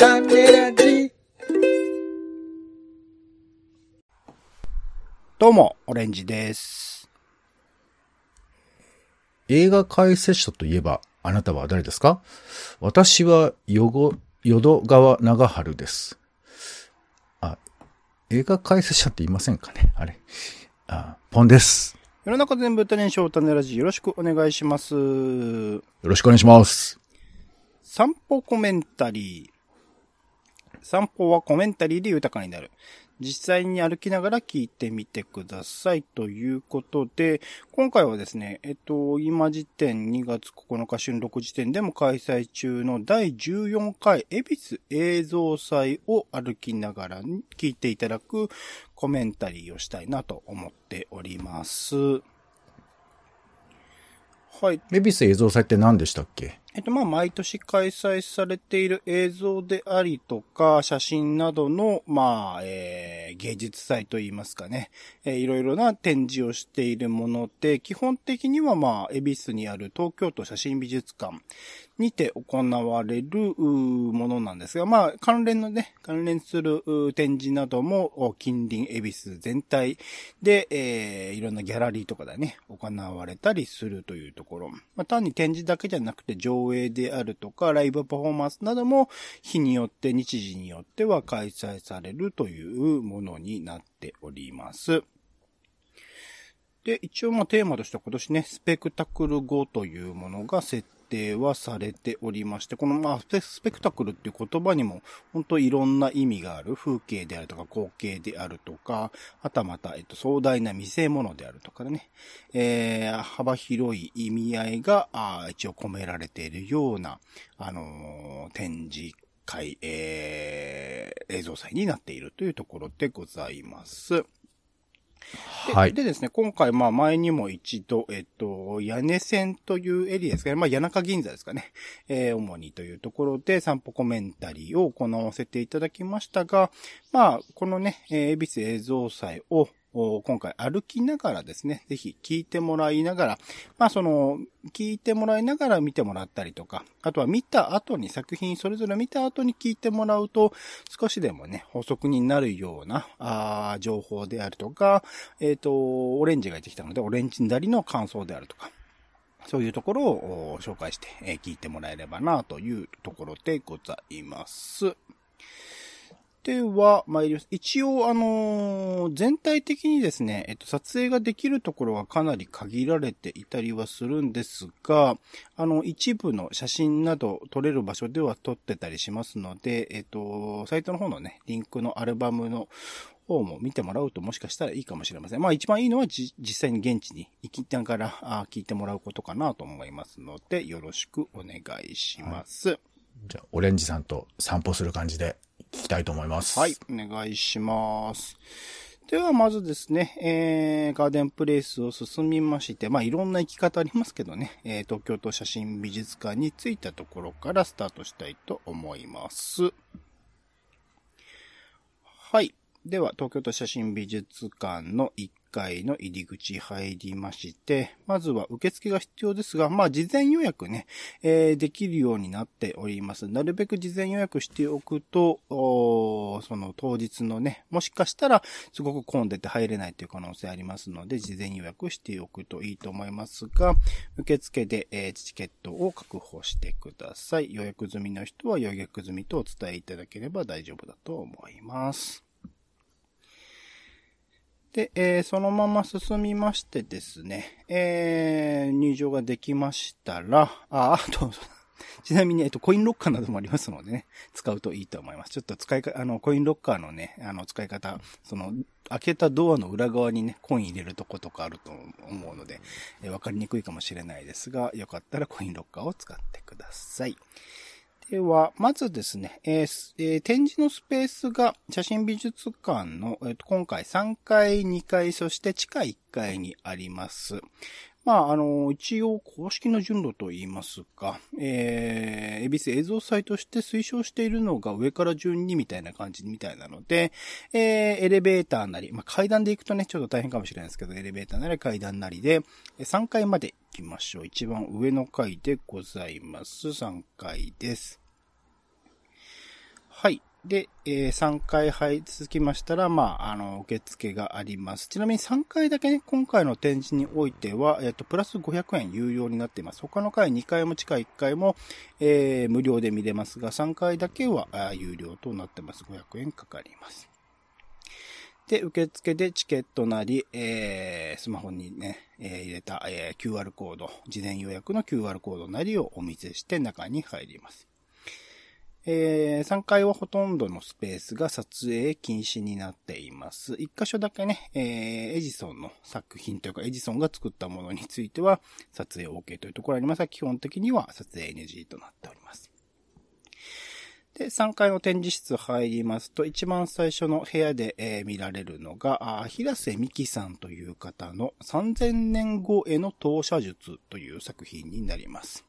種ラジ。どうも、オレンジです。映画解説者といえば、あなたは誰ですか？私は、よご、淀川長春です。あ、映画解説者って言いませんかね？あれ。あ、ポンです。世の中全部種にしよう種ラジよろしくお願いします。よろしくお願いします。散歩コメンタリー。散歩はコメンタリーで豊かになる。実際に歩きながら聞いてみてください。ということで、今回はですね、えっと、今時点2月9日春6時点でも開催中の第14回恵比寿映像祭を歩きながら聞いていただくコメンタリーをしたいなと思っております。はい。メビス映像祭って何でしたっけ？えっと、まあ、毎年開催されている映像でありとか、写真などの、まあ、えー、芸術祭といいますかね、えーいろいろな展示をしているもので、基本的には、まあ、恵比寿にある東京都写真美術館にて行われるものなんですが、まあ、関連のね、関連する展示なども、近隣恵比寿全体で、えーいろんなギャラリーとかでね、行われたりするというところ。まあ、単に展示だけじゃなくて上映であるとか、ライブパフォーマンスなども日によって、日時によっては開催されるというものになっております。で、一応まあテーマとしては今年ね、スペクタクル5というものが設定はされておりまして、このまあスペクタクルっていう言葉にも本当いろんな意味がある。風景であるとか光景であるとか、はたまた、えっと、壮大な見せ物であるとかね、えー、幅広い意味合いが、あ一応込められているような、あのー展示会、えー、映像祭になっているというところでございます。ではい。でですね、今回、まあ前にも一度、えっと、屋根線というエリアですかね。まあ谷中銀座ですかね。えー主にというところで散歩コメンタリーを行わせていただきましたが、まあ、このね、えー、恵比寿映像祭を、お今回歩きながらですね、ぜひ聞いてもらいながら、まあその、聞いてもらいながら見てもらったりとか、あとは見た後に作品それぞれ見た後に聞いてもらうと、少しでもね、補足になるような、あ情報であるとか、えっ、と、オレンジが出てきたので、オレンジなりの感想であるとか、そういうところを紹介して、聞いてもらえればなというところでございます。では、参ります。一応、あのー全体的にですね、えっと、撮影ができるところはかなり限られていたりはするんですが、あの、一部の写真など撮れる場所では撮ってたりしますので、えっと、サイトの方のね、リンクのアルバムの方も見てもらうともしかしたらいいかもしれません。まあ一番いいのは実際に現地に行きながらあ聞いてもらうことかなと思いますので、よろしくお願いします。じゃあ、オレンジさんと散歩する感じで聞きたいと思います。はい、お願いします。では、まずですね、えー、ガーデンプレイスを進みまして、まあ、いろんな行き方ありますけどね、えー、東京都写真美術館に着いたところからスタートしたいと思います。はい。では、東京都写真美術館の1階の入り口入りまして、まずは受付が必要ですが、まあ、事前予約ね、えーできるようになっております。なるべく事前予約しておくと、その当日のね、もしかしたらすごく混んでて入れないという可能性ありますので、事前予約しておくといいと思いますが、受付で、えーチケットを確保してください。予約済みの人は予約済みとお伝えいただければ大丈夫だと思います。で、えーそのまま進みましてですね、えー入場ができましたら、あ、あ と、ちなみに、えっと、コインロッカーなどもありますのでね、使うといいと思います。ちょっと使いか、あの、コインロッカーのね、あの、使い方、その、開けたドアの裏側にね、コイン入れるとことかあると思うので、えーわかりにくいかもしれないですが、よかったらコインロッカーを使ってください。では、まずですね、えーえー展示のスペースが写真美術館の、えー今回3階、2階、そして地下1階にあります。まあ、あの、一応公式の順路と言いますか、えー、恵比寿映像祭として推奨しているのが上から順にみたいな感じみたいなので、えー、エレベーターなり、まあ、階段で行くとね、ちょっと大変かもしれないですけど、エレベーターなり階段なりで、3階まで行きましょう。一番上の階でございます。3階です。はい。で、えー3回入り続きましたら、まあ、あの、受付があります。ちなみに3回だけね、今回の展示においては、えっ、と、プラス500円有料になっています。他の回2回も地下1回も、えー無料で見れますが、3回だけはあ有料となってます。500円かかります。で、受付でチケットなり、えー、スマホにね、えー入れた、えー QR コード、事前予約の QR コードなりをお見せして中に入ります。えー、3階はほとんどのスペースが撮影禁止になっています。1箇所だけね、えー、エジソンの作品というか、エジソンが作ったものについては、撮影 OK というところがありますが、基本的には撮影 NG となっております。で、3階の展示室入りますと、一番最初の部屋で、えー見られるのが、平瀬美希さんという方の3000年後への投射術という作品になります。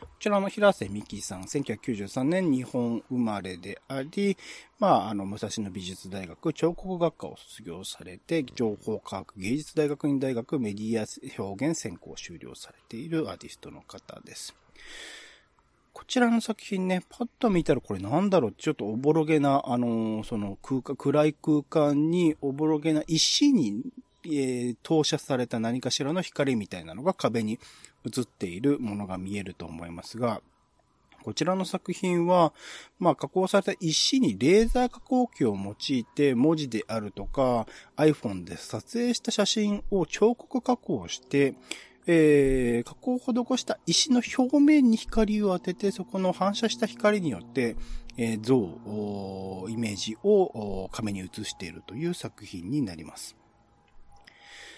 こちらの平瀬美希さん、1993年日本生まれであり、まあ、あの、武蔵野美術大学彫刻学科を卒業されて、情報科学芸術大学院大学メディア表現専攻を修了されているアーティストの方です。こちらの作品ね、パッと見たらこれなんだろうちょっとおぼろげな、あのーその空間、暗い空間におぼろげな石に、えー投射された何かしらの光みたいなのが壁に映っているものが見えると思いますが、こちらの作品は、まあ、加工された石にレーザー加工機を用いて文字であるとか iPhone で撮影した写真を彫刻加工して、えー、加工を施した石の表面に光を当てて、そこの反射した光によって、えー像、イメージをー壁に映しているという作品になります。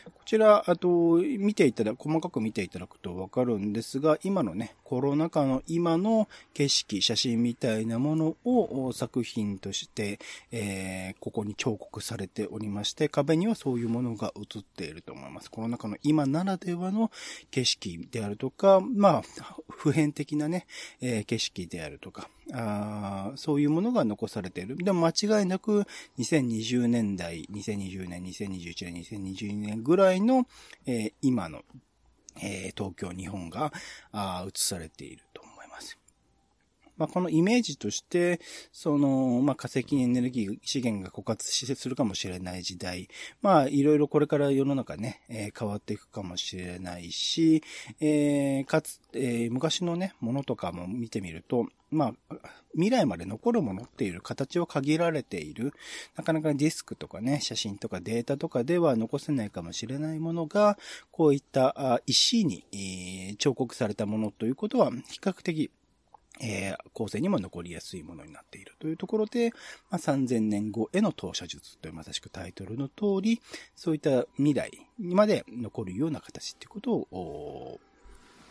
こちら、あと、見ていただ、細かく見ていただくとわかるんですが、今のね、コロナ禍の今の景色、写真みたいなものを作品として、えーここに彫刻されておりまして、壁にはそういうものが映っていると思います。コロナ禍の今ならではの景色であるとか、まあ、普遍的なね、えー景色であるとか、あそういうものが残されている。でも間違いなく2020年代、2020年、2021年、2022年ぐらいの、えー今の、えー東京、日本があ映されていると。まあ、このイメージとして、その、まあ、化石エネルギー資源が枯渇しするかもしれない時代。まあ、いろいろこれから世の中ね、えー変わっていくかもしれないし、えーかつ、えー昔のね、ものとかも見てみると、まあ、未来まで残るものっていう形を限られている。なかなかディスクとかね、写真とかデータとかでは残せないかもしれないものが、こういった石に、彫刻されたものということは、比較的、えー後世にも残りやすいものになっているというところで、まあ、3000年後への投射術というまさしくタイトルの通り、そういった未来にまで残るような形っていうことを、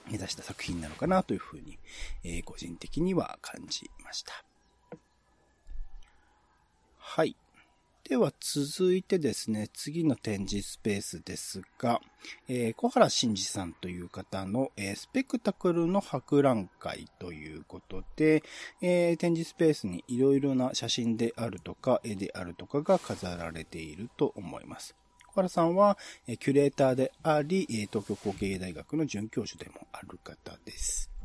目指した作品なのかなというふうに、えー個人的には感じました。はい。では続いてですね、次の展示スペースですが、えー小原慎二さんという方の、えースペクタクルの博覧会ということで、えー展示スペースにいろいろな写真であるとか、絵であるとかが飾られていると思います。小原さんは、えーキュレーターであり、東京工芸大学の准教授でもある方です。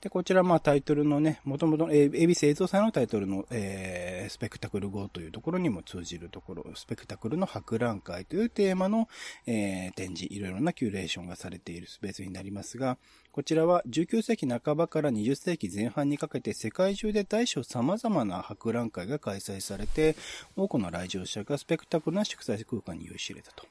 で、こちら、まあ、タイトルのね、もともと、えー、恵比寿映像祭のタイトルの、えースペクタクル号というところにも通じるところ、スペクタクルの博覧会というテーマの、えー展示、いろいろなキュレーションがされているスペースになりますが、こちらは19世紀半ばから20世紀前半にかけて世界中で大小様々な博覧会が開催されて、多くの来場者がスペクタクルな祝祭空間に酔いしれたと。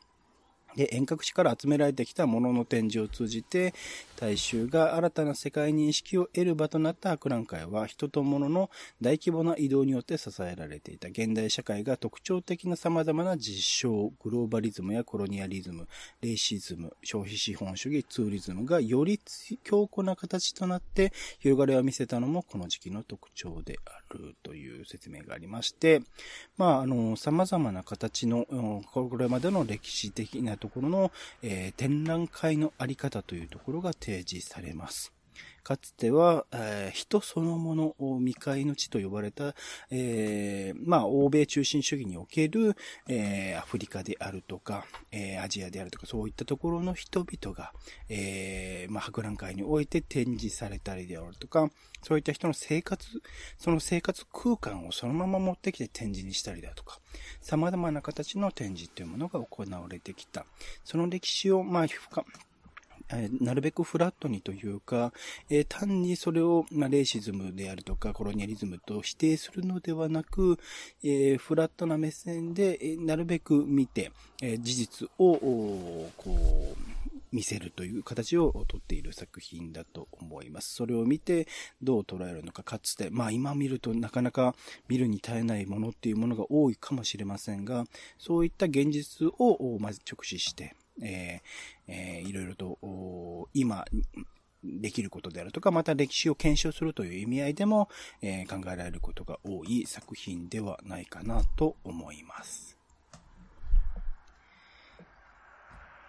で、遠隔地から集められてきたものの展示を通じて、大衆が新たな世界認識を得る場となった博覧会は、人と物の大規模な移動によって支えられていた。現代社会が特徴的な様々な実証、グローバリズムやコロニアリズム、レイシズム、消費資本主義、ツーリズムがより強固な形となって広がりを見せたのもこの時期の特徴である。という説明がありまして、まあ、あの、様々な形の、これまでの歴史的なところの、えー展覧会のあり方というところが提示されます。かつては、えー、人そのものを未開の地と呼ばれた、えー、まあ、欧米中心主義における、えー、アフリカであるとか、え、アジアであるとか、そういったところの人々が、え、まあ、博覧会において展示されたりであるとか、そういった人の生活、その生活空間をそのまま持ってきて展示にしたりだとか、様々な形の展示というものが行われてきた。その歴史を、まあ、えなるべくフラットにというか、えー、単にそれを、まあ、レイシズムであるとか、コロニアリズムと否定するのではなく、えー、フラットな目線で、えなるべく見て、え事実を、こう、見せるという形をとっている作品だと思います。それを見てどう捉えるのか、かつて、まあ今見るとなかなか見るに耐えないものっていうものが多いかもしれませんが、そういった現実をまず直視して、えーえー、いろいろと、今、できることであるとか、また歴史を検証するという意味合いでも、えー、考えられることが多い作品ではないかなと思います。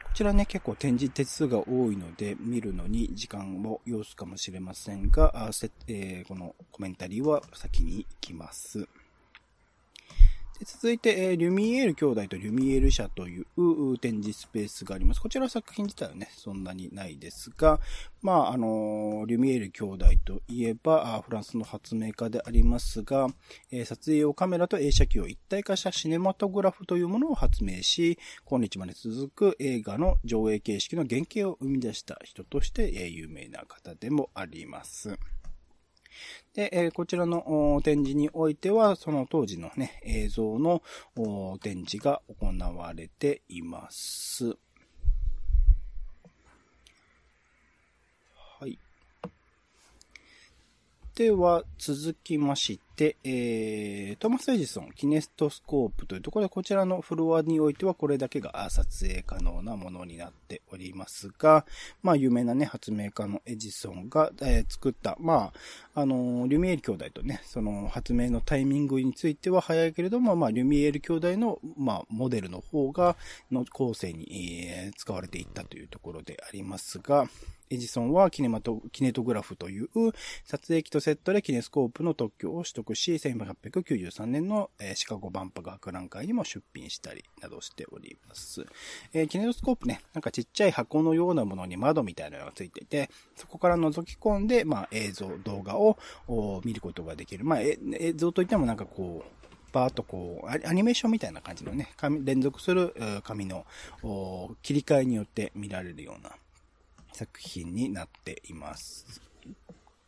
こちらね、結構展示手数が多いので、見るのに時間を要すかもしれませんが、あえー、このコメンタリーは先に行きます。続いて、えー、リュミエール兄弟とリュミエール社という展示スペースがあります。こちら作品自体はね、そんなにないですが、まあ、あのー、リュミエール兄弟といえば、フランスの発明家でありますが、えー、撮影用カメラと映写機を一体化したシネマトグラフというものを発明し、今日まで続く映画の上映形式の原型を生み出した人として、え、有名な方でもあります。で、えこちらの展示においては、その当時のね、映像の展示が行われています。はい。では、続きまして、でえー、トーマス・エジソン、キネストスコープというところで、こちらのフロアにおいてはこれだけが撮影可能なものになっておりますが、まあ、有名なね、発明家のエジソンが、えー、作った、まあ、あの、リュミエール兄弟とね、その発明のタイミングについては早いけれども、まあ、リュミエール兄弟の、まあ、モデルの方が、の構成に、えー、使われていったというところでありますが、エジソンはキネマト、キネトグラフという撮影機とセットでキネスコープの特許を取得し、1893年の、えシカゴ万博博覧会にも出品したりなどしております。えー、キネトスコープね、なんかちっちゃい箱のようなものに窓みたいなのがついていて、そこから覗き込んで、まあ映像、動画を見ることができる。まあ映像といってもなんかこう、バーっとこう、アニメーションみたいな感じのね、連続する紙の切り替えによって見られるような作品になっています。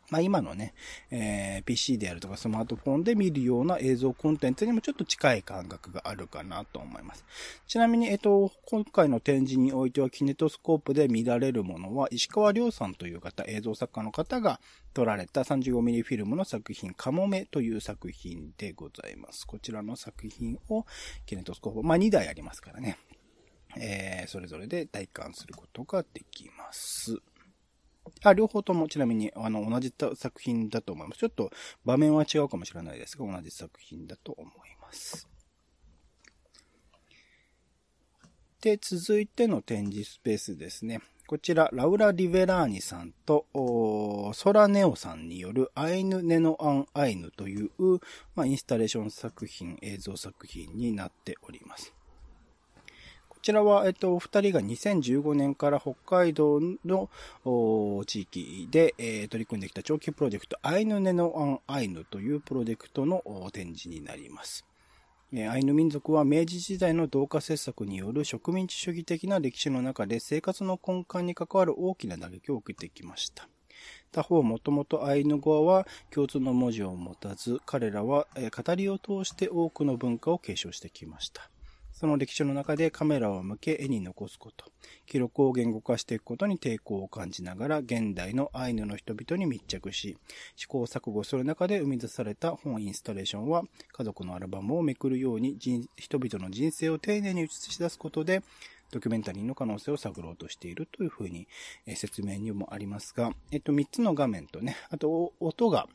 まあ今のね、えー、PC であるとかスマートフォンで見るような映像コンテンツにもちょっと近い感覚があるかなと思います。ちなみに、えっと、今回の展示においてはキネトスコープで見られるものは石川亮さんという方、映像作家の方が撮られた 35mm フィルムの作品、カモメという作品でございます。こちらの作品をキネトスコープ、まあ2台ありますからね。えー、それぞれで体感することができます。あ、両方ともちなみに、あの、同じ作品だと思います。ちょっと場面は違うかもしれないですが、同じ作品だと思います。で、続いての展示スペースですね。こちら、ラウラ・リベラーニさんと、ソラネオさんによるアイヌ・ネノ・アン・アイヌという、まあ、インスタレーション作品、映像作品になっております。ちらは、えっと、お二人が2015年から北海道の地域で、えー、取り組んできた長期プロジェクト、アイヌネノアンアイヌというプロジェクトの展示になります。アイヌ民族は明治時代の同化政策による植民地主義的な歴史の中で生活の根幹に関わる大きな打撃を受けてきました。他方、もともとアイヌ語は共通の文字を持たず、彼らは語りを通して多くの文化を継承してきました。その歴史の中でカメラを向け絵に残すこと、記録を言語化していくことに抵抗を感じながら現代のアイヌの人々に密着し、試行錯誤する中で生み出された本インスタレーションは家族のアルバムをめくるように人々の人生を丁寧に映し出すことでドキュメンタリーの可能性を探ろうとしているというふうに、説明にもありますが、えっと、3つの画面とね、あと音が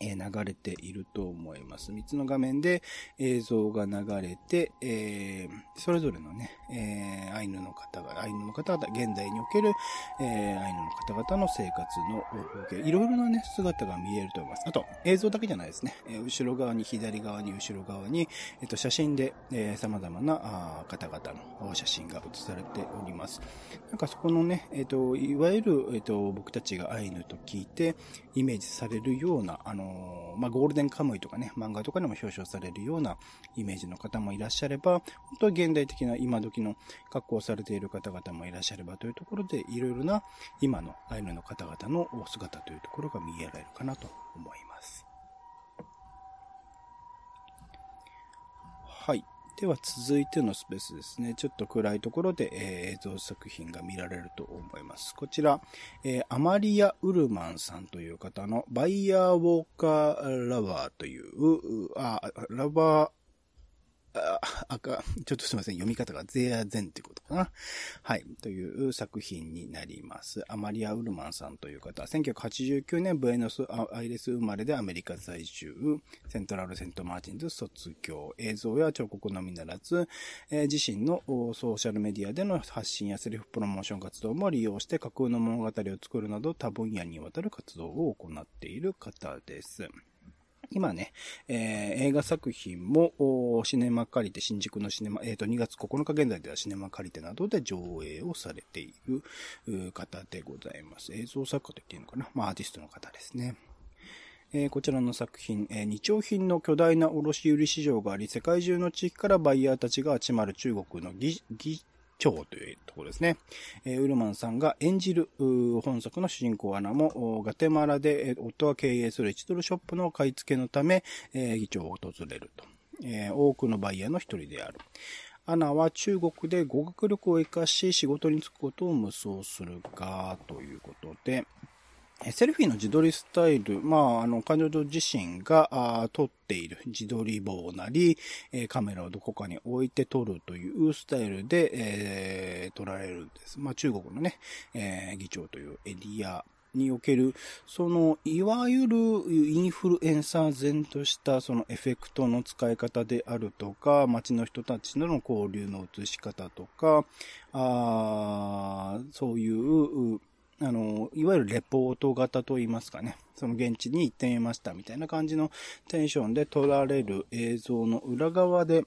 え流れていると思います。3つの画面で映像が流れて、えー、それぞれのね、えー、アイヌの方が、アイヌの方々、現代における、えー、アイヌの方々の生活の風景、いろいろなね、姿が見えると思います。あと、映像だけじゃないですね。え、後ろ側に、左側に、後ろ側に、えっ、と、写真で、えー、様々なあ方々の写真が写されております。なんかそこのね、えっ、と、いわゆる、えっ、と、僕たちがアイヌと聞いて、イメージされるような、あのまあ、ゴールデンカムイとかね、漫画とかでも表彰されるようなイメージの方もいらっしゃれば、本当は現代的な今時の格好をされている方々もいらっしゃればというところで、いろいろな今のアイヌの方々のお姿というところが見えられるかなと思います。はい。では続いてのスペースですね。ちょっと暗いところで、えー、映像作品が見られると思います。こちら、えー、アマリア・ウルマンさんという方のバイヤー・ウォーカー・ラバーという、あ、ラバー、あ、赤、ちょっとすいません。読み方がゼアゼンってことかな。はい。という作品になります。アマリア・ウルマンさんという方、1989年ブエノスアイレス生まれでアメリカ在住、セントラル・セント・マーチンズ卒業、映像や彫刻のみならず、えー、自身のソーシャルメディアでの発信やセルフプロモーション活動も利用して架空の物語を作るなど多分野にわたる活動を行っている方です。今ね、えー、映画作品も、シネマカリテ、新宿のシネマ、えっ、ー、と、2月9日現在ではシネマカリテなどで上映をされている方でございます。映像作家と言っていいのかな？まあ、アーティストの方ですね。えー、こちらの作品、えー、日用品の巨大な卸売市場があり、世界中の地域からバイヤーたちが集まる中国の技長というところですね。えー、ウルマンさんが演じる本作の主人公アナも、ガテマラで、夫が経営する1ドルショップの買い付けのため、えー、議長を訪れると。えー、多くのバイヤーの一人である。アナは中国で語学力を活かし仕事に就くことを無双するが、ということで、セルフィーの自撮りスタイル、まあ、あの、彼女自身が撮っている自撮り棒なり、カメラをどこかに置いて撮るというスタイルで、えー、撮られるんです。まあ、中国のね、えー、議長というエリアにおける、その、いわゆるインフルエンサー前としたそのエフェクトの使い方であるとか、街の人たちとの交流の映し方とか、あそういう、あの、いわゆるレポート型と言いますかね。その現地に行ってみましたみたいな感じのテンションで撮られる映像の裏側で、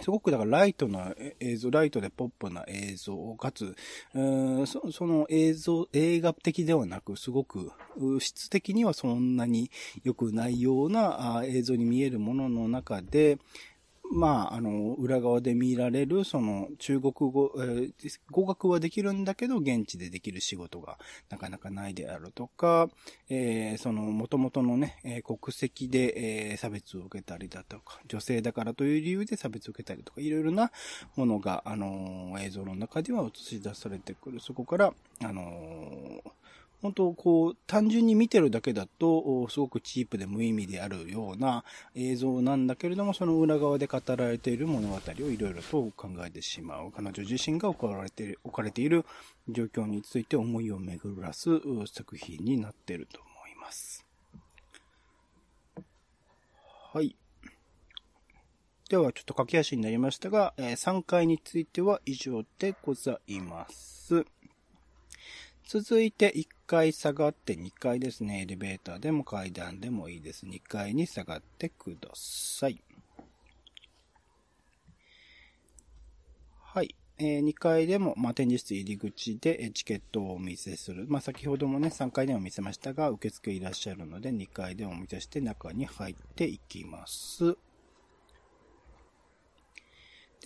すごくだからライトな映像、ライトでポップな映像、かつ、そその映像、映画的ではなく、すごく質的にはそんなに良くないような映像に見えるものの中で、まあ、あの、裏側で見られる、その、中国語、えー、語学はできるんだけど、現地でできる仕事がなかなかないであるとか、えー、その、元々のね、えー、国籍で、えー、差別を受けたりだとか、女性だからという理由で差別を受けたりとか、いろいろなものが、あのー、映像の中では映し出されてくる。そこから、あのー、本当こう、単純に見てるだけだと、すごくチープで無意味であるような映像なんだけれども、その裏側で語られている物語をいろいろと考えてしまう。彼女自身が置かれている、置かれている状況について思いを巡らす作品になっていると思います。はい。では、ちょっと駆け足になりましたが、3回については以上でございます。続いて1階下がって2階ですね。エレベーターでも階段でもいいです。2階に下がってください。はい。えー、2階でも、まあ、展示室入り口でチケットをお見せする。まあ、先ほどもね、3階でも見せましたが、受付いらっしゃるので、2階でお見せして中に入っていきます。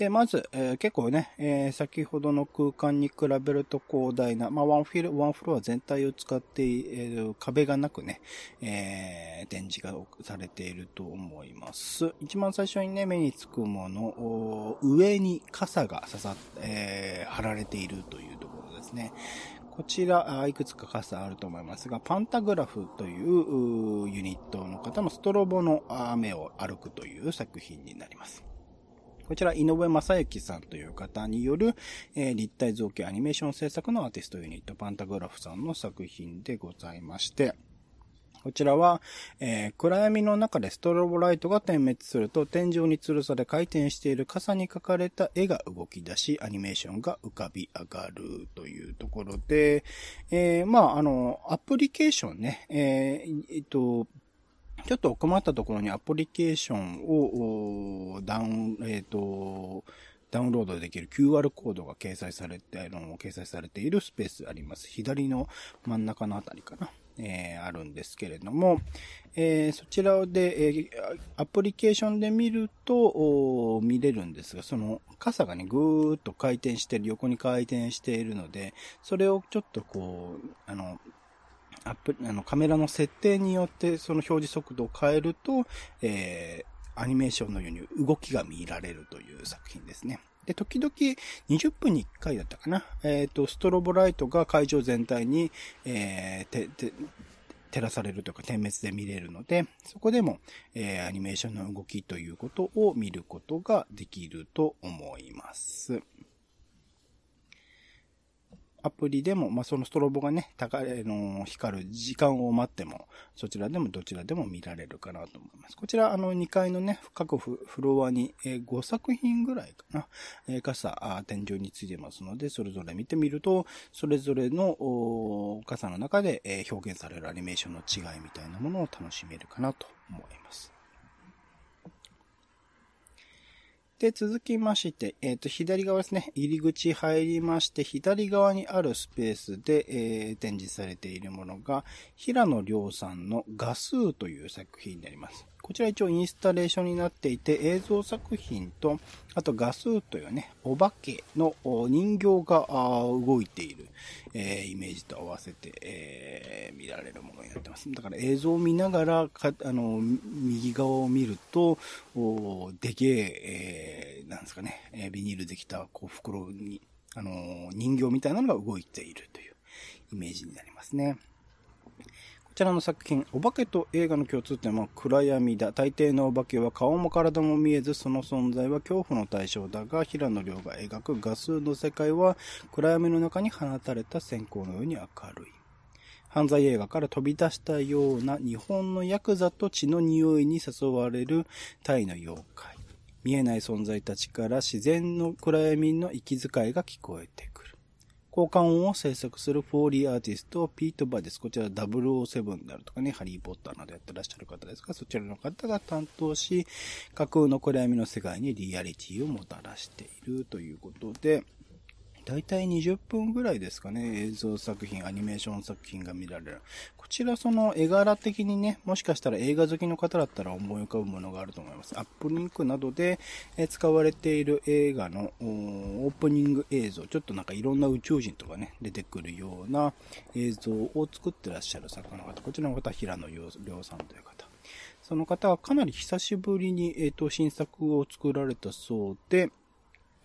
で、まず、えー、結構ね、えー、先ほどの空間に比べると広大な、まあ、ワンフィル、ワンフロア全体を使っている壁がなくね、え、展示がされていると思います。一番最初にね、目につくもの、上に傘が刺さっ、え、貼られているというところですね。こちら、いくつか傘あると思いますが、パンタグラフというユニットの方のストロボの雨を歩くという作品になります。こちら、井上正幸さんという方による、えー、立体造形アニメーション制作のアーティストユニット、パンタグラフさんの作品でございまして、こちらは、えー、暗闇の中でストロボライトが点滅すると天井に吊るされ回転している傘に描かれた絵が動き出し、アニメーションが浮かび上がるというところで、えー、まあ、あの、アプリケーションね、えー、えっと、ちょっと困ったところにアプリケーションをダウン、えっ、ー、と、ダウンロードできる QR コードが掲載されて、あの、掲載されているスペースあります。左の真ん中のあたりかな。えー、あるんですけれども、えー、そちらで、えー、アプリケーションで見ると、見れるんですが、その傘がね、ぐーっと回転してる、横に回転しているので、それをちょっとこう、あの、アップ、あの、カメラの設定によってその表示速度を変えると、えー、アニメーションのように動きが見られるという作品ですね。で、時々20分に1回だったかな。えっ、ー、と、ストロボライトが会場全体に、えー、て、て、照らされるというか点滅で見れるので、そこでも、えー、アニメーションの動きということを見ることができると思います。アプリでも、まあ、そのストロボがね、高い、の、光る時間を待っても、そちらでもどちらでも見られるかなと思います。こちら、あの、2階のね、各フロアに、えー、5作品ぐらいかな、えー、傘、天井についてますので、それぞれ見てみると、それぞれの、傘の中で、えー、表現されるアニメーションの違いみたいなものを楽しめるかなと思います。で、続きまして、えっ、ー、と、左側ですね。入り口入りまして、左側にあるスペースで、えー、展示されているものが、平野亮さんの画数という作品になります。こちら一応インスタレーションになっていて、映像作品と、あと画数というね、お化けの人形が動いている、えー、イメージと合わせて、えー、見られるものになってます。だから映像を見ながら、かあの、右側を見ると、おでけえ、ー、なんですかね、え、ビニールできたこう袋に、あの、人形みたいなのが動いているというイメージになりますね。こちらの作品、お化けと映画の共通点は暗闇だ。大抵のお化けは顔も体も見えず、その存在は恐怖の対象だが、平野亮が描く画数の世界は暗闇の中に放たれた閃光のように明るい。犯罪映画から飛び出したような日本のヤクザと血の匂いに誘われるタイの妖怪。見えない存在たちから自然の暗闇の息遣いが聞こえてくる。効果音を制作するフォーリーアーティスト、ピート・バーです。こちら007であるとかね、ハリー・ポッターなどやってらっしゃる方ですが、そちらの方が担当し、架空の暗闇の世界にリアリティをもたらしているということで、大体20分ぐらいですかね、映像作品、アニメーション作品が見られる。こちらその絵柄的にね、もしかしたら映画好きの方だったら思い浮かぶものがあると思います。アップリンクなどで使われている映画のオープニング映像、ちょっとなんかいろんな宇宙人とかね、出てくるような映像を作ってらっしゃる作家の方、こちらの方は平野亮さんという方。その方はかなり久しぶりに、えっ、ー、と、新作を作られたそうで、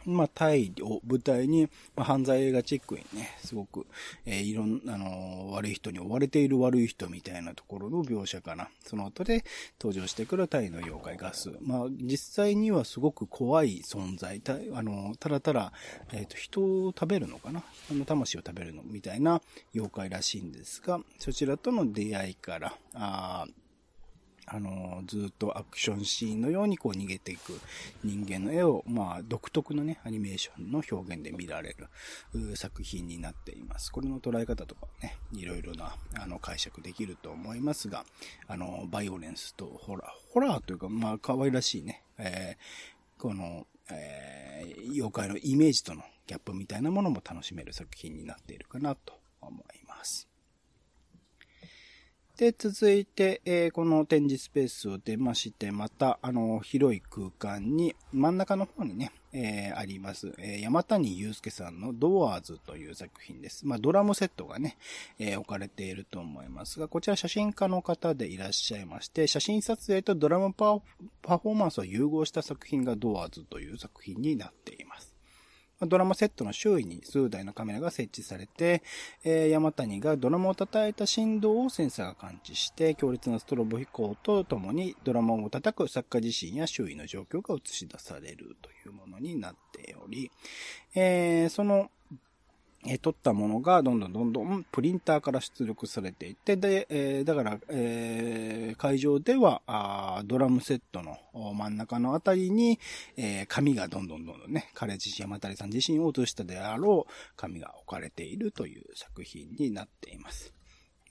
まあ、タイを舞台に、まあ、犯罪映画チェックにね、すごく、えー、いろんな、あのー、悪い人に追われている悪い人みたいなところの描写かな。その後で登場してくるタイの妖怪ガス。まあ、実際にはすごく怖い存在。た、あのー、ただただ、えっ、と、人を食べるのかなあの、魂を食べるのみたいな妖怪らしいんですが、そちらとの出会いから、ああの、ずっとアクションシーンのようにこう逃げていく人間の絵を、まあ、独特のね、アニメーションの表現で見られる作品になっています。これの捉え方とかね、いろいろな、あの、解釈できると思いますが、あの、バイオレンスとホラー、ホラーというか、まあ、可愛らしいね、えー、この、えー、妖怪のイメージとのギャップみたいなものも楽しめる作品になっているかなと思います。で、続いて、えー、この展示スペースを出まして、また、あの、広い空間に、真ん中の方にね、えー、あります、えー、山谷祐介さんのドアーズという作品です。まあ、ドラムセットがね、え、置かれていると思いますが、こちら写真家の方でいらっしゃいまして、写真撮影とドラムパフォーマンスを融合した作品がドアーズという作品になっています。ドラマセットの周囲に数台のカメラが設置されて、えー、山谷がドラマを叩いた振動をセンサーが感知して、強烈なストロボ飛行とともにドラマを叩く作家自身や周囲の状況が映し出されるというものになっており、えー、そのえ撮ったものがどんどんどんどんプリンターから出力されていって、で、え、だから、えー、会場ではあ、ドラムセットの真ん中のあたりに、えー、紙がどんどんどんどんね、彼自身、山谷さん自身を映したであろう紙が置かれているという作品になっています。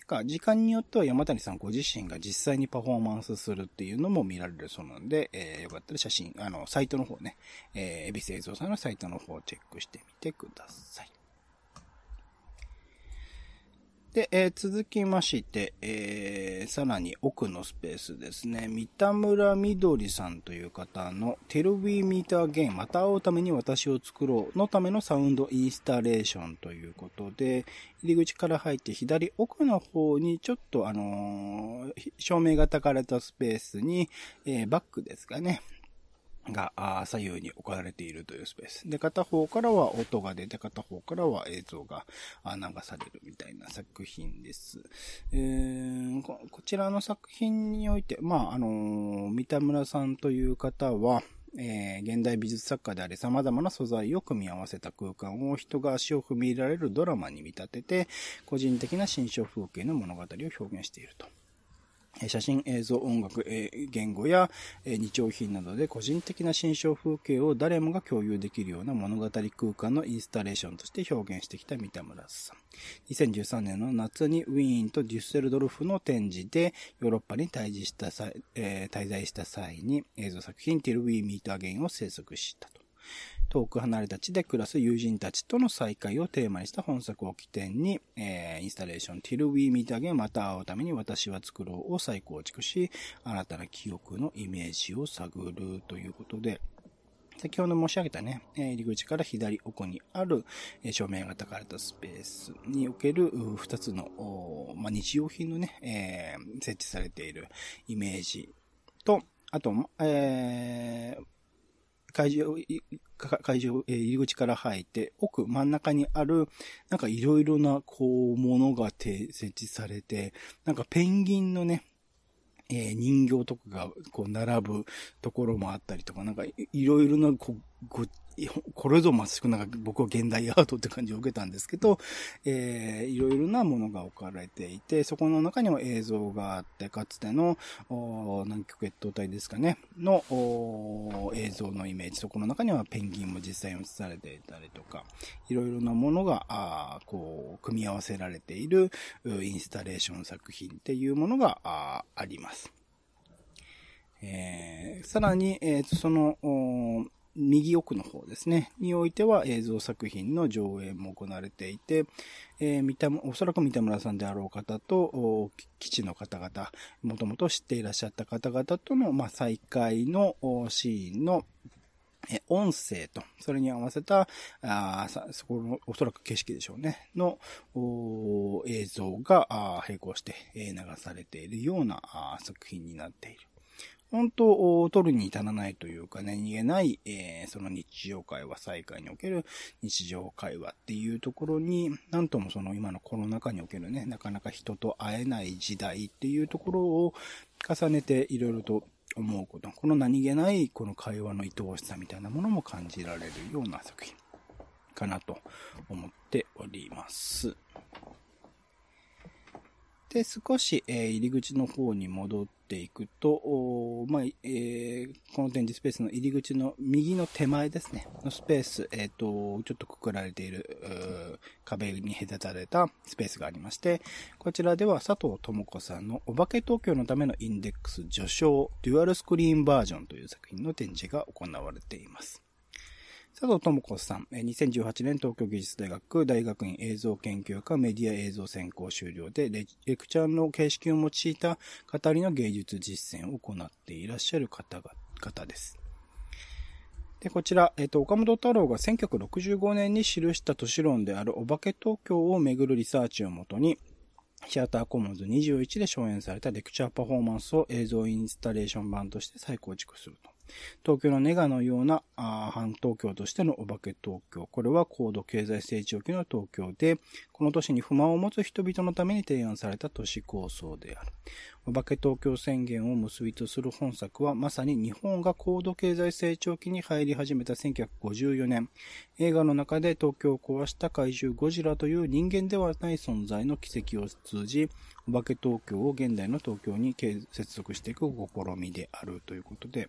か、時間によっては山谷さんご自身が実際にパフォーマンスするっていうのも見られるそうなんで、えー、よかったら写真、あの、サイトの方ね、えー、エビス映像さんのサイトの方をチェックしてみてください。で、えー、続きまして、えー、さらに奥のスペースですね。三田村みどりさんという方の Tell We Meet Again また会うために私を作ろうのためのサウンドインスタレーションということで、入り口から入って左奥の方にちょっとあのー、照明が焚かれたスペースに、えー、バックですかね。が左右に置かれているというスペース。で、片方からは音が出て、片方からは映像が流されるみたいな作品です。えー、こちらの作品において、まあ、あのー、三田村さんという方は、えー、現代美術作家であり様々な素材を組み合わせた空間を人が足を踏み入れられるドラマに見立てて、個人的な新象風景の物語を表現していると。写真、映像、音楽、言語や日用品などで個人的な心象風景を誰もが共有できるような物語空間のインスタレーションとして表現してきた三田村さん。2013年の夏にウィーンとデュッセルドルフの展示でヨーロッパに滞在した際、滞在した際に映像作品 Till We Meet Again を制作したと。遠く離れた地で暮らす友人たちとの再会をテーマにした本作を起点に、えー、インスタレーション Till We Meet Again また会うために私は作ろうを再構築し、新たな記憶のイメージを探るということで、先ほど申し上げたね、入り口から左奥にある照明が焚かれたスペースにおける二つの、日用品のね、設置されているイメージと、あと、えー、会場、会場、えー、入り口から入って、奥、真ん中にある、なんかいろいろな、こう、ものが設置されて、なんかペンギンのね、えー、人形とかが、こう、並ぶところもあったりとか、なんか、いろいろな、こう、ご、これぞまさしくなんか僕は現代アートって感じを受けたんですけど、えー、いろいろなものが置かれていて、そこの中には映像があって、かつての、南極越冬隊ですかね、の映像のイメージ、そこの中にはペンギンも実際に映されていたりとか、いろいろなものが、あこう、組み合わせられているインスタレーション作品っていうものがあります。えー、さらに、えー、その、右奥の方ですね、においては映像作品の上映も行われていて、えー、おそらく三田村さんであろう方と、基地の方々、もともと知っていらっしゃった方々との、まあ、再会のシーンの、音声と、それに合わせた、あそこの、おそらく景色でしょうね、の、映像が、並行して、流されているような作品になっている。本当、取るに至らないというかね、逃げない、えー、その日常会話、再会における日常会話っていうところに、なんともその今のコロナ禍におけるね、なかなか人と会えない時代っていうところを重ねていろいろと思うこと、この何気ないこの会話の愛おしさみたいなものも感じられるような作品かなと思っております。で、少し、えー、入り口の方に戻っていくと、まあ、えー、この展示スペースの入り口の右の手前ですね、のスペース、えっ、ー、と、ちょっとくくられている、壁に隔たれたスペースがありまして、こちらでは佐藤智子さんのお化け東京のためのインデックス序章、デュアルスクリーンバージョンという作品の展示が行われています。佐藤智子さん、2018年東京技術大学大学院映像研究科メディア映像専攻修了でレクチャーの形式を用いた語りの芸術実践を行っていらっしゃる方です。で、こちら、えっ、と、岡本太郎が1965年に記した都市論であるお化け東京をめぐるリサーチをもとに、シアターコモンズ21で上演されたレクチャーパフォーマンスを映像インスタレーション版として再構築すると。東京のネガのようなあ半東京としてのお化け東京。これは高度経済成長期の東京で、この都市に不満を持つ人々のために提案された都市構想である。お化け東京宣言を結びとする本作は、まさに日本が高度経済成長期に入り始めた1954年、映画の中で東京を壊した怪獣ゴジラという人間ではない存在の奇跡を通じ、お化け東京を現代の東京に接続していく試みであるということで、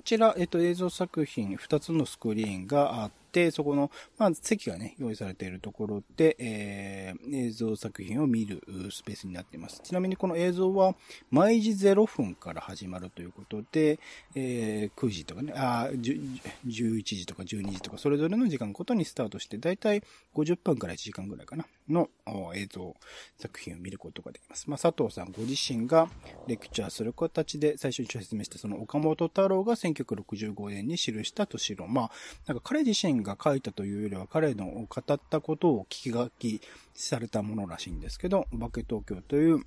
ちら、えっと、映像作品、2つのスクリーンがあって、そこの、まあ、席がね、用意されているところで、えー、映像作品を見るスペースになっています。ちなみにこの映像は、毎時0分から始まるということで、えー、9時とかね、あ、11時とか12時とか、それぞれの時間ごとにスタートして、だいたい50分から1時間ぐらいかな、の映像作品を見ることができます。まあ、佐藤さんご自身がレクチャーする形で、最初に説明したその岡本太郎が1965年に記した都市論。まあ、なんか彼自身が書いたというよりは彼の語ったことを聞き書きされたものらしいんですけど、化け東京という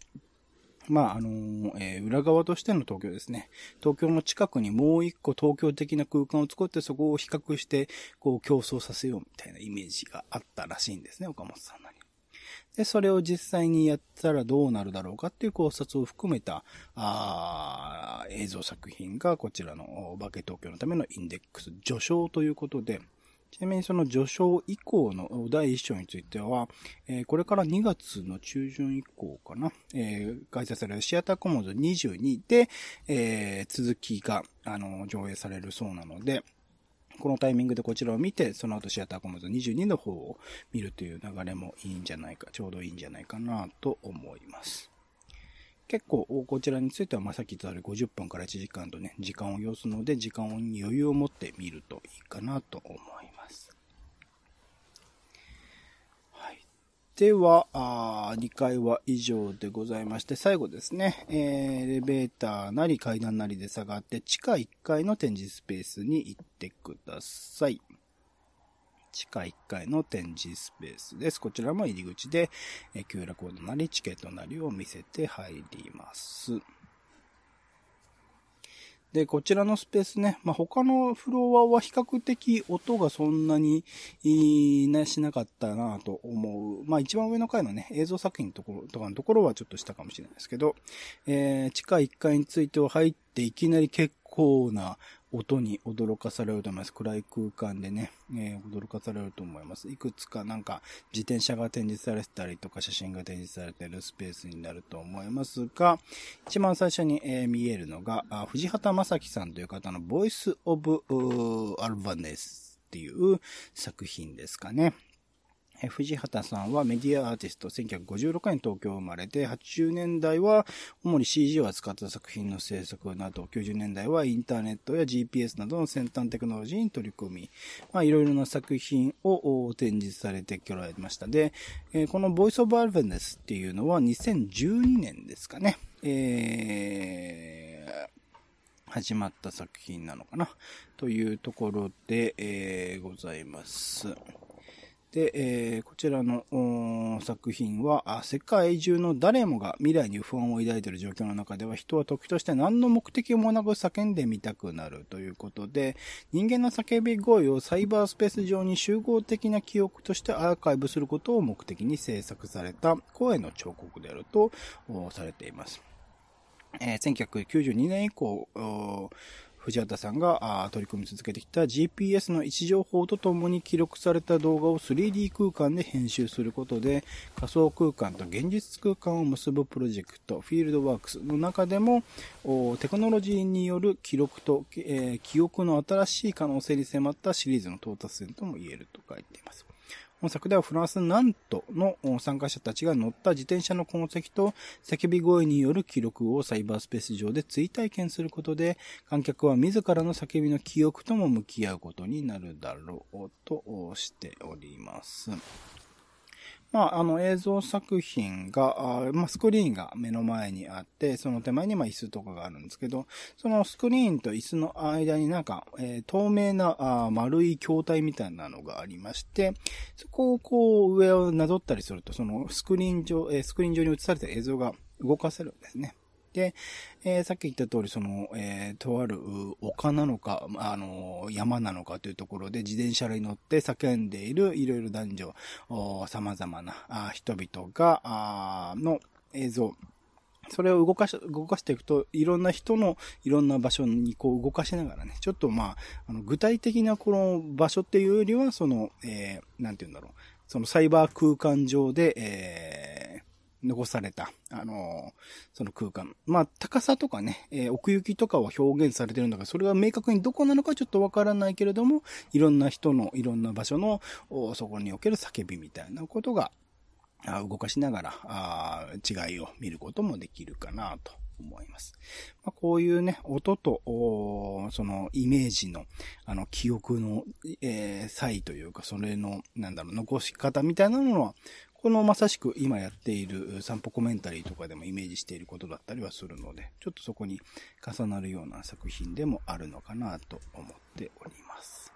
まあ、あのえー、裏側としての東京ですね。東京の近くにもう一個東京的な空間を作ってそこを比較して、こう競争させようみたいなイメージがあったらしいんですね、岡本さん。で、それを実際にやったらどうなるだろうかっていう考察を含めた、あ映像作品がこちらのお化け東京のためのインデックス序章ということで、ちなみにその序章以降の第1章については、えー、これから2月の中旬以降かな、えー、開催されるシアターコモンズ22で、えー、続きが、あの、上映されるそうなので、このタイミングでこちらを見て、その後シアターコモンズ22の方を見るという流れもいいんじゃないか、ちょうどいいんじゃないかなと思います。結構、こちらについては、ま、さっき言ったように50分から1時間とね、時間を要すので、時間に余裕を持って見るといいかなと思います。では、2階は以上でございまして、最後ですね、え、エレベーターなり階段なりで下がって、地下1階の展示スペースに行ってください。地下1階の展示スペースです。こちらも入り口で、えー、QR コードなりチケットなりを見せて入ります。で、こちらのスペースね、まあ、他のフロアは比較的音がそんなにいいね、しなかったなと思う。まあ、一番上の階のね、映像作品のところとかのところはちょっとしたかもしれないですけど、えー、地下1階については入っていきなり結構な音に驚かされると思います。暗い空間でね、えー、驚かされると思います。いくつかなんか自転車が展示されてたりとか写真が展示されてるスペースになると思いますが、一番最初に、えー、見えるのが、藤畑正樹さんという方のボイスオブアルバネスっていう作品ですかね。藤畑さんはメディアアーティスト、1956年東京生まれで、80年代は主に CG を扱った作品の制作など、90年代はインターネットや GPS などの先端テクノロジーに取り組み、いろいろな作品を展示されてきられました。で、このボイスオブアルベネスっていうのは2012年ですかね。えー、始まった作品なのかなというところで、えー、ございます。で、えー、こちらの作品は世界中の誰もが未来に不安を抱いている状況の中では、人は時として何の目的もなく叫んでみたくなるということで、人間の叫び声をサイバースペース上に集合的な記憶としてアーカイブすることを目的に制作された声の彫刻であるとされています。えー、1992年以降、藤畑さんが取り組み続けてきた GPS の位置情報とともに記録された動画を 3D 空間で編集することで仮想空間と現実空間を結ぶプロジェクトフィールドワークスの中でもテクノロジーによる記録と、えー、記憶の新しい可能性に迫ったシリーズの到達点とも言えると書いています。本作ではフランス南都の参加者たちが乗った自転車の痕跡と叫び声による記録をサイバースペース上で追体験することで、観客は自らの叫びの記憶とも向き合うことになるだろうとしております。まあ、あの映像作品が、あまあ、スクリーンが目の前にあって、その手前にまあ椅子とかがあるんですけど、そのスクリーンと椅子の間になんか、えー、透明なあ丸い筐体みたいなのがありまして、そこをこう上をなぞったりすると、そのスクリーン上、えー、スクリーン上に映された映像が動かせるんですね。で、えー、さっき言った通り、その、えー、とある丘なのか、あの、山なのかというところで自転車に乗って叫んでいるいろいろ男女、様々なあ人々が、あの映像、それを動かし、動かしていくと、いろんな人のいろんな場所にこう動かしながらね、ちょっとまあ、あの具体的なこの場所っていうよりは、その、えー、なんて言うんだろう。そのサイバー空間上で、えー、残された、あのー、その空間。まあ、高さとかね、えー、奥行きとかは表現されてるんだが、それは明確にどこなのかちょっとわからないけれども、いろんな人の、いろんな場所の、そこにおける叫びみたいなことが、動かしながら、違いを見ることもできるかなと思います。まあ、こういうね、音と、そのイメージの、あの、記憶の、えー、際というか、それの、なんだろう、残し方みたいなのは、このまさしく今やっている散歩コメンタリーとかでもイメージしていることだったりはするので、ちょっとそこに重なるような作品でもあるのかなと思っております。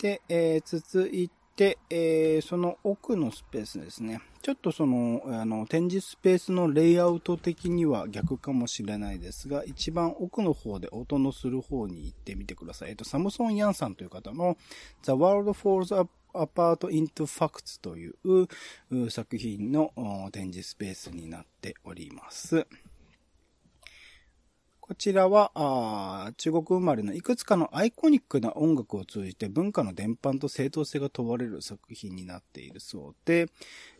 で、えー、続いて、えー、その奥のスペースですね。ちょっとその、あの、展示スペースのレイアウト的には逆かもしれないですが、一番奥の方で音のする方に行ってみてください。えっと、サムソン・ヤンさんという方の The World Falls Up Apart into Facts という作品の展示スペースになっております。こちらはあ、中国生まれのいくつかのアイコニックな音楽を通じて文化の伝播と正当性が問われる作品になっているそうで、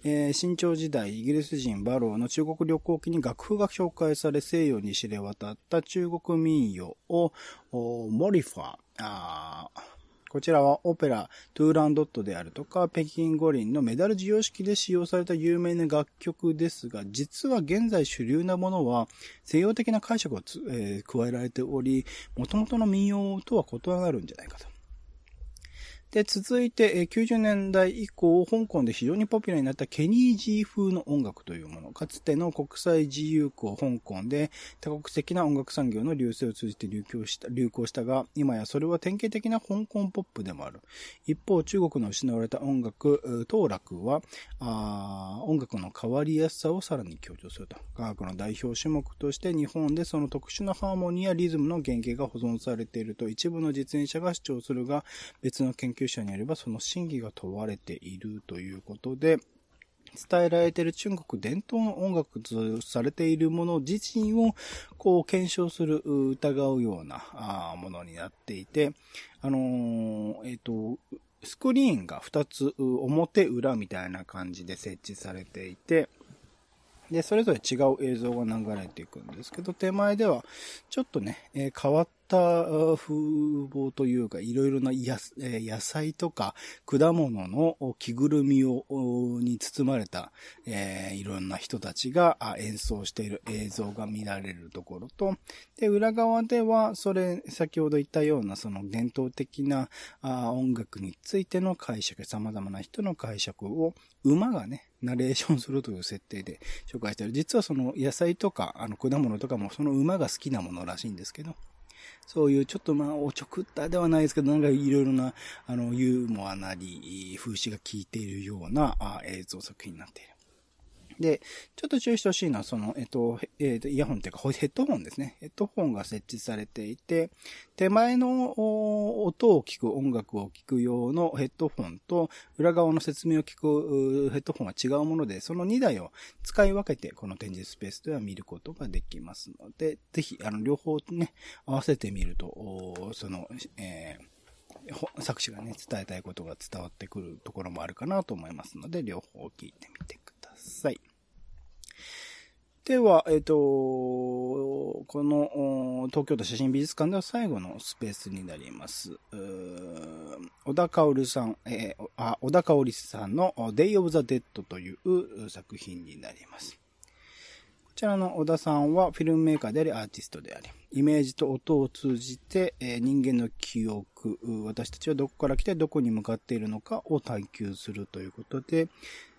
えー、新朝時代、イギリス人バローの中国旅行記に楽譜が紹介され西洋に知れ渡った中国民謡を、モリファー、こちらはオペラ、トゥーランドットであるとか、北京五輪のメダル授与式で使用された有名な楽曲ですが、実は現在主流なものは西洋的な解釈を、えー、加えられており、元々の民謡とは異なるんじゃないかと。で、続いて、90年代以降、香港で非常にポピュラーになったケニー・ジー風の音楽というもの。かつての国際自由港香港で多国籍な音楽産業の流星を通じて流行した、流行したが、今やそれは典型的な香港ポップでもある。一方、中国の失われた音楽、当楽は、あ音楽の変わりやすさをさらに強調すると。科学の代表種目として日本でその特殊なハーモニーやリズムの原型が保存されていると一部の実演者が主張するが、別の研究者によればその真偽が問われているということで、伝えられている中国伝統の音楽とされているもの自身を、こう、検証する、疑うようなものになっていて、あのー、えっ、ー、と、スクリーンが2つ、表裏みたいな感じで設置されていて、で、それぞれ違う映像が流れていくんですけど、手前では、ちょっとね、えー、変わった風貌というか、いろいろな野,、野菜とか果物の着ぐるみを、に包まれた、えー、いろんな人たちが演奏している映像が見られるところと、で、裏側では、それ、先ほど言ったような、その伝統的な音楽についての解釈、様々な人の解釈を、馬がね、ナレーションするという設定で紹介している。実はその野菜とか、あの果物とかもその馬が好きなものらしいんですけど、そういうちょっとまあ、おちょくったではないですけど、なんかいろいろな、あの、ユーモアなり、風刺が効いているようなあ映像作品になっている。で、ちょっと注意してほしいのは、その、えっと、えっと、イヤホンっていうか、ヘッドホンですね。ヘッドホンが設置されていて、手前の音を聞く、音楽を聞く用のヘッドホンと、裏側の説明を聞くヘッドホンは違うもので、その2台を使い分けて、この展示スペースでは見ることができますので、ぜひ、あの、両方ね、合わせてみると、その、えー作詞がね、伝えたいことが伝わってくるところもあるかなと思いますので、両方聞いてみてください。では、えっ、ー、と、この東京都写真美術館では最後のスペースになります。小田薫さん、えー、あ、小田薫さんの Day of the Dead という作品になります。こちらの小田さんはフィルムメーカーでありアーティストであり、イメージと音を通じて、えー、人間の記憶、私たちはどこから来てどこに向かっているのかを探求するということで、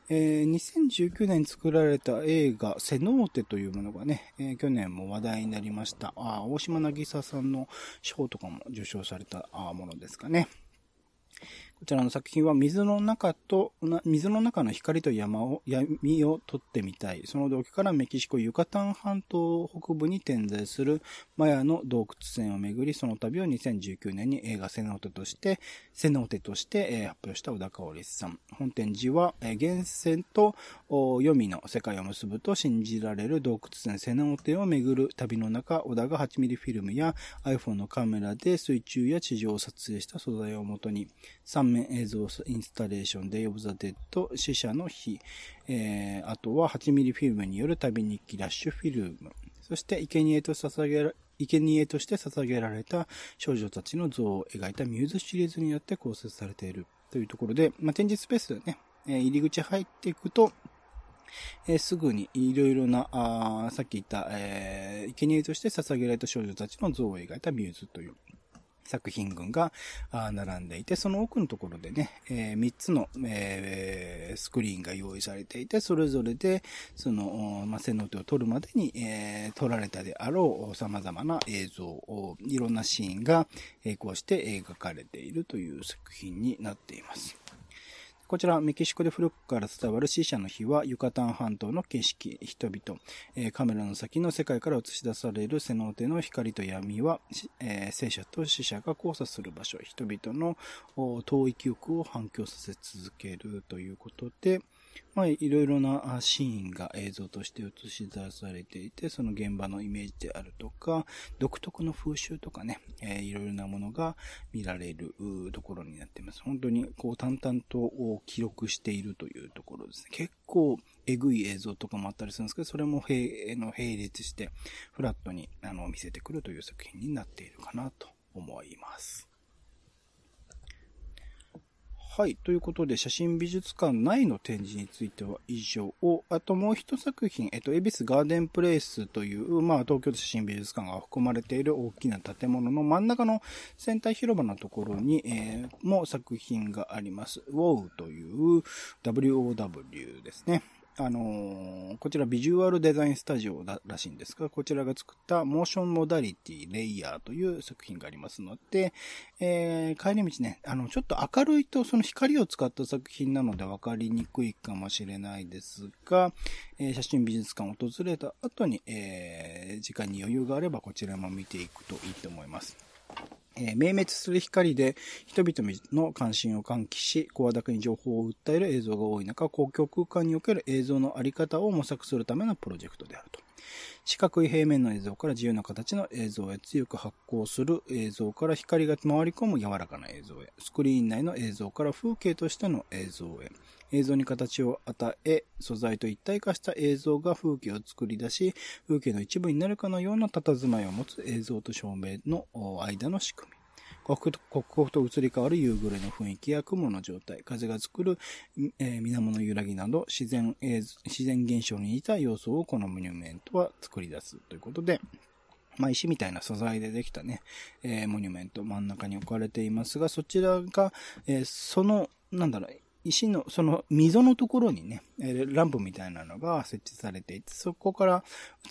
えー、2019年作られた映画、セノーテというものがね、えー、去年も話題になりました。あ大島渚さんの賞とかも受賞されたものですかね。こちらの作品は水の中と、水の中の光と山を、闇を撮ってみたい。その動機からメキシコユカタン半島北部に点在するマヤの洞窟線をめぐり、その旅を2019年に映画セノーテとして、セノテとして、発表した小田香織さん。本展示は、源泉と黄泉の世界を結ぶと信じられる洞窟線セノーテをめぐる旅の中、小田が 8mm フィルムや iPhone のカメラで水中や地上を撮影した素材をもとに、3面映像インスタレーション、Day of the Dead、死者の日、えー、あとは 8mm フィルムによる旅日記ラッシュフィルム、そして生贄と捧げら生贄として捧げられた少女たちの像を描いたミューズシリーズによって構成されている。というところで、まあ、展示スペースね、えー、入り口入っていくと、えー、すぐにいろいろな、あさっき言った、えー、生贄として捧げられた少女たちの像を描いたミューズという。作品群が並んでいて、その奥のところでね、えー、3つの、えー、スクリーンが用意されていて、それぞれで、その、まあ、線の手を取るまでに、えー、撮られたであろう様々な映像を、いろんなシーンが、え、こうして描かれているという作品になっています。こちら、メキシコで古くから伝わる死者の日は、ユカタン半島の景色、人々、えー、カメラの先の世界から映し出されるセノーテの光と闇は、えー、聖者と死者が交差する場所、人々の遠い記憶を反響させ続けるということで、まあ、いろいろなシーンが映像として映し出されていて、その現場のイメージであるとか、独特の風習とかね、えー、いろいろなものが見られるところになっています。本当にこう淡々と記録しているというところですね。結構えぐい映像とかもあったりするんですけど、それも並の並列して、フラットにあの見せてくるという作品になっているかなと思います。はい。ということで、写真美術館内の展示については以上を、あともう一作品、えっと、恵比寿ガーデンプレイスという、まあ、東京都写真美術館が含まれている大きな建物の真ん中のセンター広場のところに、えー、も作品があります。WOW という WOW ですね。あのー、こちらビジュアルデザインスタジオらしいんですが、こちらが作ったモーションモダリティレイヤーという作品がありますので、えー、帰り道ね、あの、ちょっと明るいとその光を使った作品なので分かりにくいかもしれないですが、えー、写真美術館を訪れた後に、えー、時間に余裕があればこちらも見ていくといいと思います。えー、明滅する光で人々の関心を喚起し、声高に情報を訴える映像が多い中、公共空間における映像のあり方を模索するためのプロジェクトであると。四角い平面の映像から自由な形の映像へ強く発光する映像から光が回り込む柔らかな映像へ、スクリーン内の映像から風景としての映像へ、映像に形を与え、素材と一体化した映像が風景を作り出し、風景の一部になるかのような佇まいを持つ映像と照明の間の仕組み。刻々と移り変わる夕暮れの雰囲気や雲の状態、風が作る、えー、水面の揺らぎなど自然、えー、自然現象に似た要素をこのモニュメントは作り出すということで、まあ、石みたいな素材でできたね、えー、モニュメント真ん中に置かれていますが、そちらが、えー、その、なんだろう、石の、その溝のところにね、ランプみたいなのが設置されていて、そこから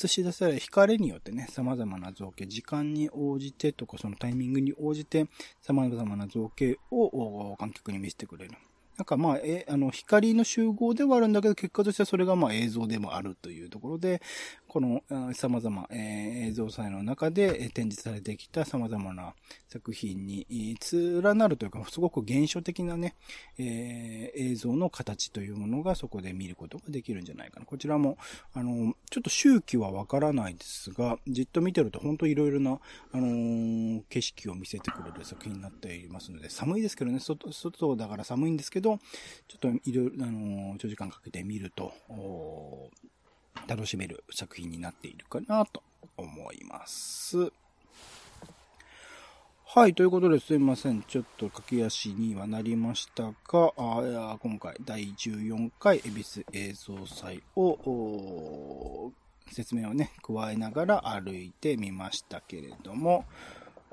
映し出される光によってね、様々な造形、時間に応じてとか、そのタイミングに応じて、様々な造形を観客に見せてくれる。なんかまあ、え、あの、光の集合ではあるんだけど、結果としてはそれがまあ映像でもあるというところで、この様々、えー、映像祭の中で展示されてきた様々な作品に連なるというか、すごく現象的なね、えー、映像の形というものがそこで見ることができるんじゃないかな。こちらも、あの、ちょっと周期はわからないですが、じっと見てると本当いろいろな、あのー、景色を見せてくれる作品になっていますので、寒いですけどね、外、外だから寒いんですけど、ちょっといろいろ、あの、長時間かけて見ると、楽しめる作品になっているかなと思います。はい。ということですいません。ちょっと駆け足にはなりましたが、あ今回第14回恵比寿映像祭を説明をね、加えながら歩いてみましたけれども、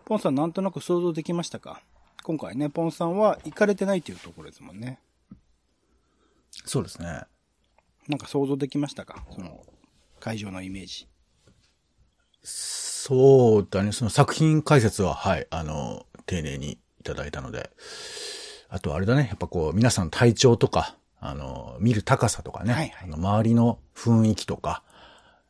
ポンさんなんとなく想像できましたか？今回ね、ポンさんは行かれてないというところですもんね。そうですね。なんか想像できましたか？その、会場のイメージ。そうだね。その作品解説は、はい、あの、丁寧にいただいたので、あとあれだね、やっぱこう、皆さんの体調とか、あの、見る高さとかね、はいはいあの周りの雰囲気とか、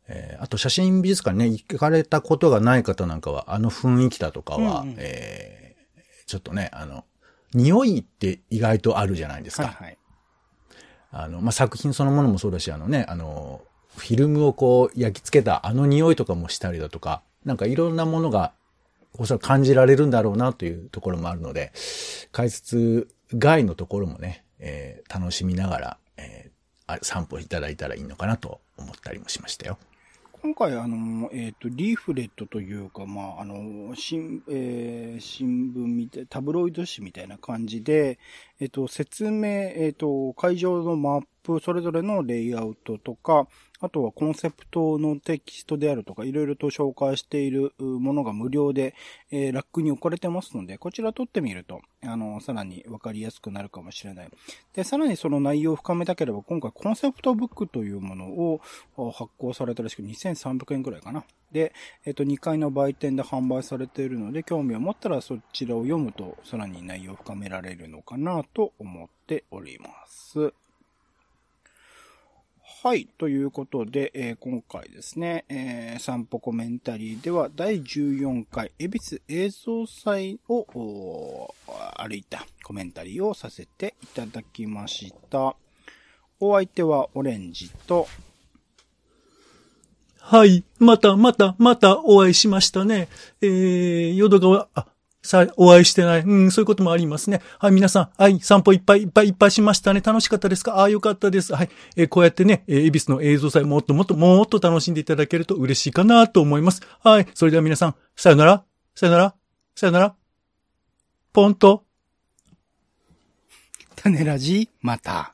えーあと写真美術館ね、行かれたことがない方なんかは、あの雰囲気だとかは、うんうんえーちょっとね、あの、匂いって意外とあるじゃないですか。はいはい。あの、まあ、作品そのものもそうだし、あのね、あの、フィルムをこう焼き付けたあの匂いとかもしたりだとか、なんかいろんなものがおそらく感じられるんだろうなというところもあるので、解説外のところもね、えー楽しみながら、えーあ散歩いただいたらいいのかなと思ったりもしましたよ。今回、あの、えっ、と、リーフレットというか、まあ、あの、新、えー新聞みたい、タブロイド紙みたいな感じで、えっ、と、説明、えっ、と、会場のマップ、それぞれのレイアウトとか、あとはコンセプトのテキストであるとか、いろいろと紹介しているものが無料で、えーラックに置かれてますので、こちら撮ってみると、あの、さらにわかりやすくなるかもしれない。で、さらにその内容を深めたければ、今回コンセプトブックというものを発行されたらしく2300円くらいかな。で、えっと、2階の売店で販売されているので、興味を持ったらそちらを読むと、さらに内容を深められるのかなと思っております。はい。ということで、えー今回ですね、えー散歩コメンタリーでは第14回恵比寿映像祭を歩いたコメンタリーをさせていただきました。お相手はオレンジと、はい。また、また、またお会いしましたね。えー、淀川、あ、さあ、お会いしてない。うん、そういうこともありますね。はい、皆さん、はい、散歩いっぱいいっぱいいっぱいしましたね。楽しかったですか？ああ、よかったです。はい。えーこうやってね、えー、恵比寿の映像祭もっともっともっと楽しんでいただけると嬉しいかなと思います。はい。それでは皆さん、さよなら、さよなら、さよなら。ポンと。種ラジ、また。